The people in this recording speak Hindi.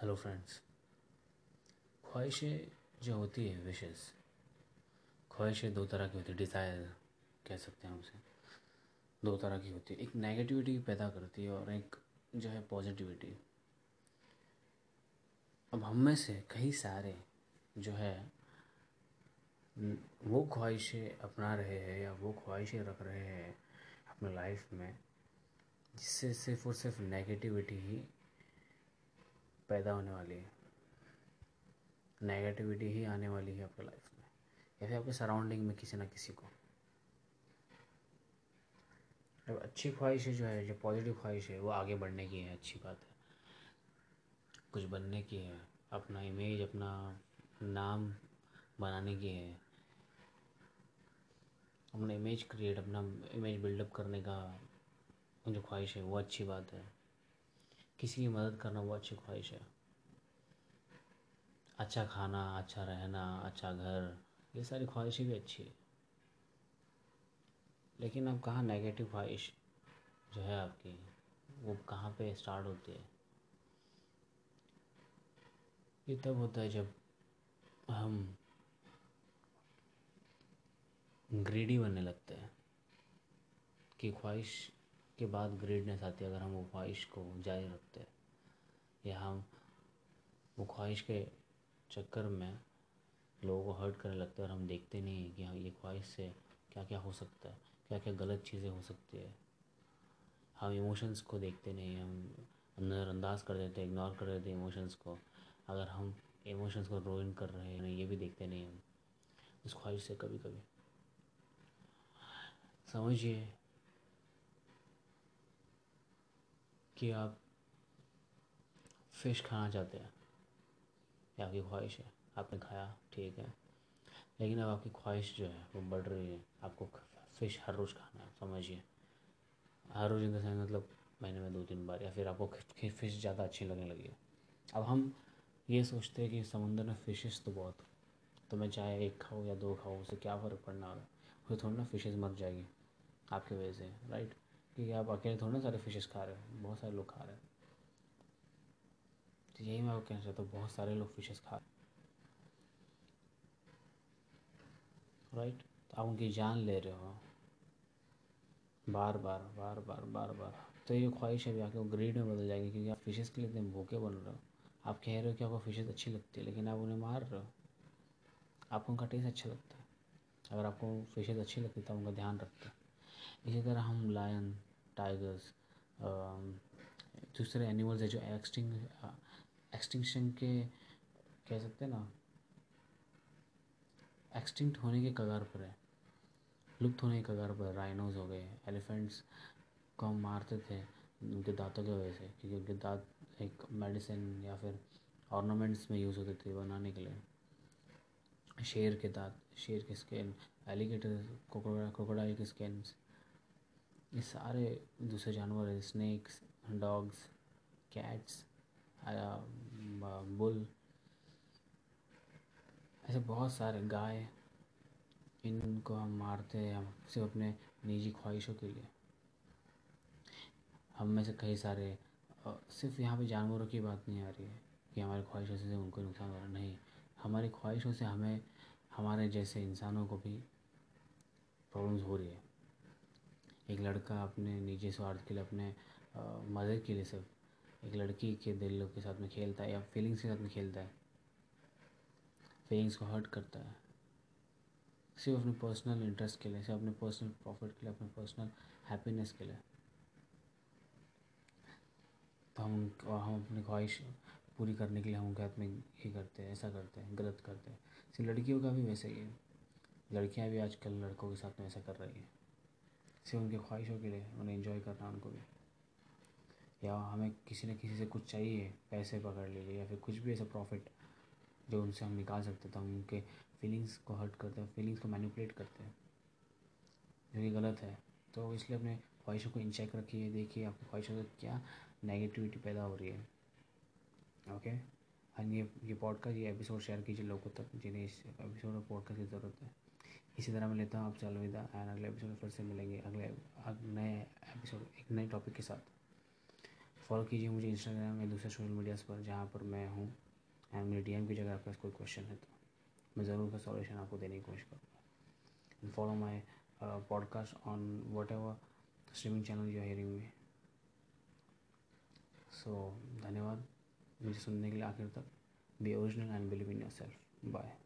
हेलो फ्रेंड्स ख्वाहिशें जो होती है विशेष ख्वाहिशें दो तरह की होती है डिज़ायर कह सकते हैं उसे. दो तरह की होती है. एक नेगेटिविटी पैदा करती है और एक जो है पॉजिटिविटी अब हम में से कई सारे जो है वो ख्वाहिशें अपना रहे हैं या वो ख्वाहिशें रख रहे हैं अपने लाइफ में, जिससे सिर्फ़ और सिर्फ़ नेगेटिविटी ही पैदा होने वाली है। नेगेटिविटी ही आने वाली है आपके लाइफ में। या फिर आपके सराउंडिंग में किसी ना किसी को। अब अच्छी ख्वाहिश जो है, जो पॉजिटिव ख्वाहिश है, वो आगे बढ़ने की है, अच्छी बात है। कुछ बनने की है, अपना इमेज अपना नाम बनाने की है। अपना इमेज क्रिएट अपना इमेज बिल्डअप करने का जो ख्वाहिश है, वो अच्छी बात है। किसी की मदद करना वो अच्छी ख्वाहिश है। अच्छा खाना अच्छा रहना अच्छा घर, ये सारी ख्वाहिशें भी अच्छी है। लेकिन अब कहाँ नेगेटिव ख्वाहिश जो है आपकी, वो कहाँ पे स्टार्ट होती है? ये तब होता है जब हम ग्रीडी बनने लगते हैं कि ख्वाहिश के बाद ग्रेडनेस आती है अगर हम वो ख्वाहिश को जारी रखते हैं। या हम वो ख्वाहिश के चक्कर में लोगों को हर्ट करने लगते हैं और हम देखते नहीं हैं कि हाँ ये ख्वाहिश से क्या क्या हो सकता है क्या क्या गलत चीज़ें हो सकती है। हम इमोशंस को देखते नहीं हम नज़रअंदाज कर देते इग्नोर कर देते इमोशंस को। अगर हम इमोशंस को रोइन कर रहे हैं, ये भी देखते नहीं हम उस ख्वाहिश से कभी कभी समझिए कि आप फ़िश खाना चाहते हैं। या आपकी ख्वाहिश है। आपने खाया, ठीक है। लेकिन अब आपकी ख्वाहिश जो है, वो बढ़ रही है। आपको फ़िश हर रोज़ खाना है, समझिए। हर रोज़ इन द मतलब महीने में दो तीन बार, या फिर आपको फ़िश ज़्यादा अच्छी लगने लगी है। अब हम ये सोचते हैं कि समुंदर में फ़िशेस तो बहुत तो मैं चाहे एक खाऊँ या दो खाऊँ, उससे क्या फ़र्क पड़ना होगा? फिर थोड़ा ना फ़िशेज़ मर जाएगी, आपकी वजह से राइट क्योंकि आप अकेले थोड़े ना सारे फिशेस खा रहे हो, बहुत सारे लोग खा रहे हैं। तो यही मैं आपको कहना चाहता हूँ, बहुत सारे लोग फिशेस खा रहे राइट तो आप उनकी जान ले रहे हो। बार बार बार बार बार बार। तो ये ख्वाहिश आके वो ग्रेड में बदल जाएगी, क्योंकि आप फिशेस के लिए इतने भूखे बन रहे हो। आप कह रहे हो कि आपको फिशेस अच्छी लगती है, लेकिन आप उन्हें मार रहे हो। आपको उनका टेस्ट अच्छा लगता है। अगर आपको फिशेस अच्छी लगती है तो उनका ध्यान रखते हैं। इसी तरह हम लायन टाइगर्स दूसरे एनिमल्स है जो एक्सटिंग एक्सटिंक्शन के, कह सकते हैं ना एक्सटिंक्ट होने के कगार पर है। लुप्त होने के कगार पर राइनोज हो गए एलिफेंट्स को हम मारते थे उनके दांतों की वजह से, क्योंकि उनके दांत एक मेडिसिन या फिर ऑर्नामेंट्स में यूज़ होते थे बनाने के लिए। शेर के दांत, शेर के स्किन एलिगेटर क्रोकोडाइल के स्किन्स ये सारे दूसरे जानवर है स्नैक्स डॉग्स कैट्स बुल ऐसे बहुत सारे गाय इनको हम मारते हैं हम सिर्फ़ अपने निजी ख्वाहिशों के लिए। हम में से कई सारे सिर्फ़ यहाँ पे जानवरों की बात नहीं आ रही है कि हमारी ख्वाहिशों से उनको नुकसान हो रहा नहीं, हमारी ख्वाहिशों से हमें, हमारे जैसे इंसानों को भी प्रॉब्लम्स हो रही है। एक लड़का अपने निजी स्वार्थ के लिए, अपने मज़े के लिए सिर्फ़ एक लड़की के दिल के साथ में खेलता है या फीलिंग्स के साथ में खेलता है। फीलिंग्स को हर्ट करता है। सिर्फ़ अपने पर्सनल इंटरेस्ट के लिए, सिर्फ़ अपने पर्सनल प्रॉफिट के लिए, अपने पर्सनल हैप्पीनेस के लिए। तो हम हम अपनी ख्वाहिश पूरी करने के लिए हम उनके हाथ में ये करते हैं, ऐसा करते हैं, गलत करते हैं। सिर्फ़ लड़कियों का भी वैसे ही है। लड़कियाँ भी आजकल लड़कों के साथ में ऐसा कर रही हैं। सिर्फ़ उनकी ख्वाहिशों के लिए उन्हें इन्जॉय करना उनको भी। या हमें किसी न किसी से कुछ चाहिए, पैसे पकड़ लीजिए या फिर कुछ भी ऐसा प्रॉफिट जो उनसे हम निकाल सकते तो हम उनके फीलिंग्स को हर्ट करते हैं फीलिंग्स को मैनिपुलेट करते हैं। जो कि गलत है। तो इसलिए अपने ख्वाहिशों को इनचेक रखिए, देखिए आपकी ख्वाहिशों से क्या नेगेटिविटी पैदा हो रही है। ओके हाँ ये ये पॉडकास्ट ये एपिसोड शेयर कीजिए लोगों तक जिन्हें इस एपिसोड में पॉडकास्ट की ज़रूरत है। इसी तरह मैं लेता हूँ आपसे अलविदा एंड अगले एपिसोड में फिर से मिलेंगे। अगले नए एपिसोड एक नए टॉपिक के साथ। फॉलो कीजिए मुझे इंस्टाग्राम या दूसरे सोशल मीडियाज़ पर, जहाँ पर मैं हूँ। एंड मेरे डी की जगह आपके पास कोई क्वेश्चन है तो मैं ज़रूर उसका सॉल्यूशन आपको देने की कोशिश करूँगा। Follow my podcast on whatever streaming channel you hearing में सो धन्यवाद। मुझे सुनने के लिए आखिर तक। Be original and believe in yourself bye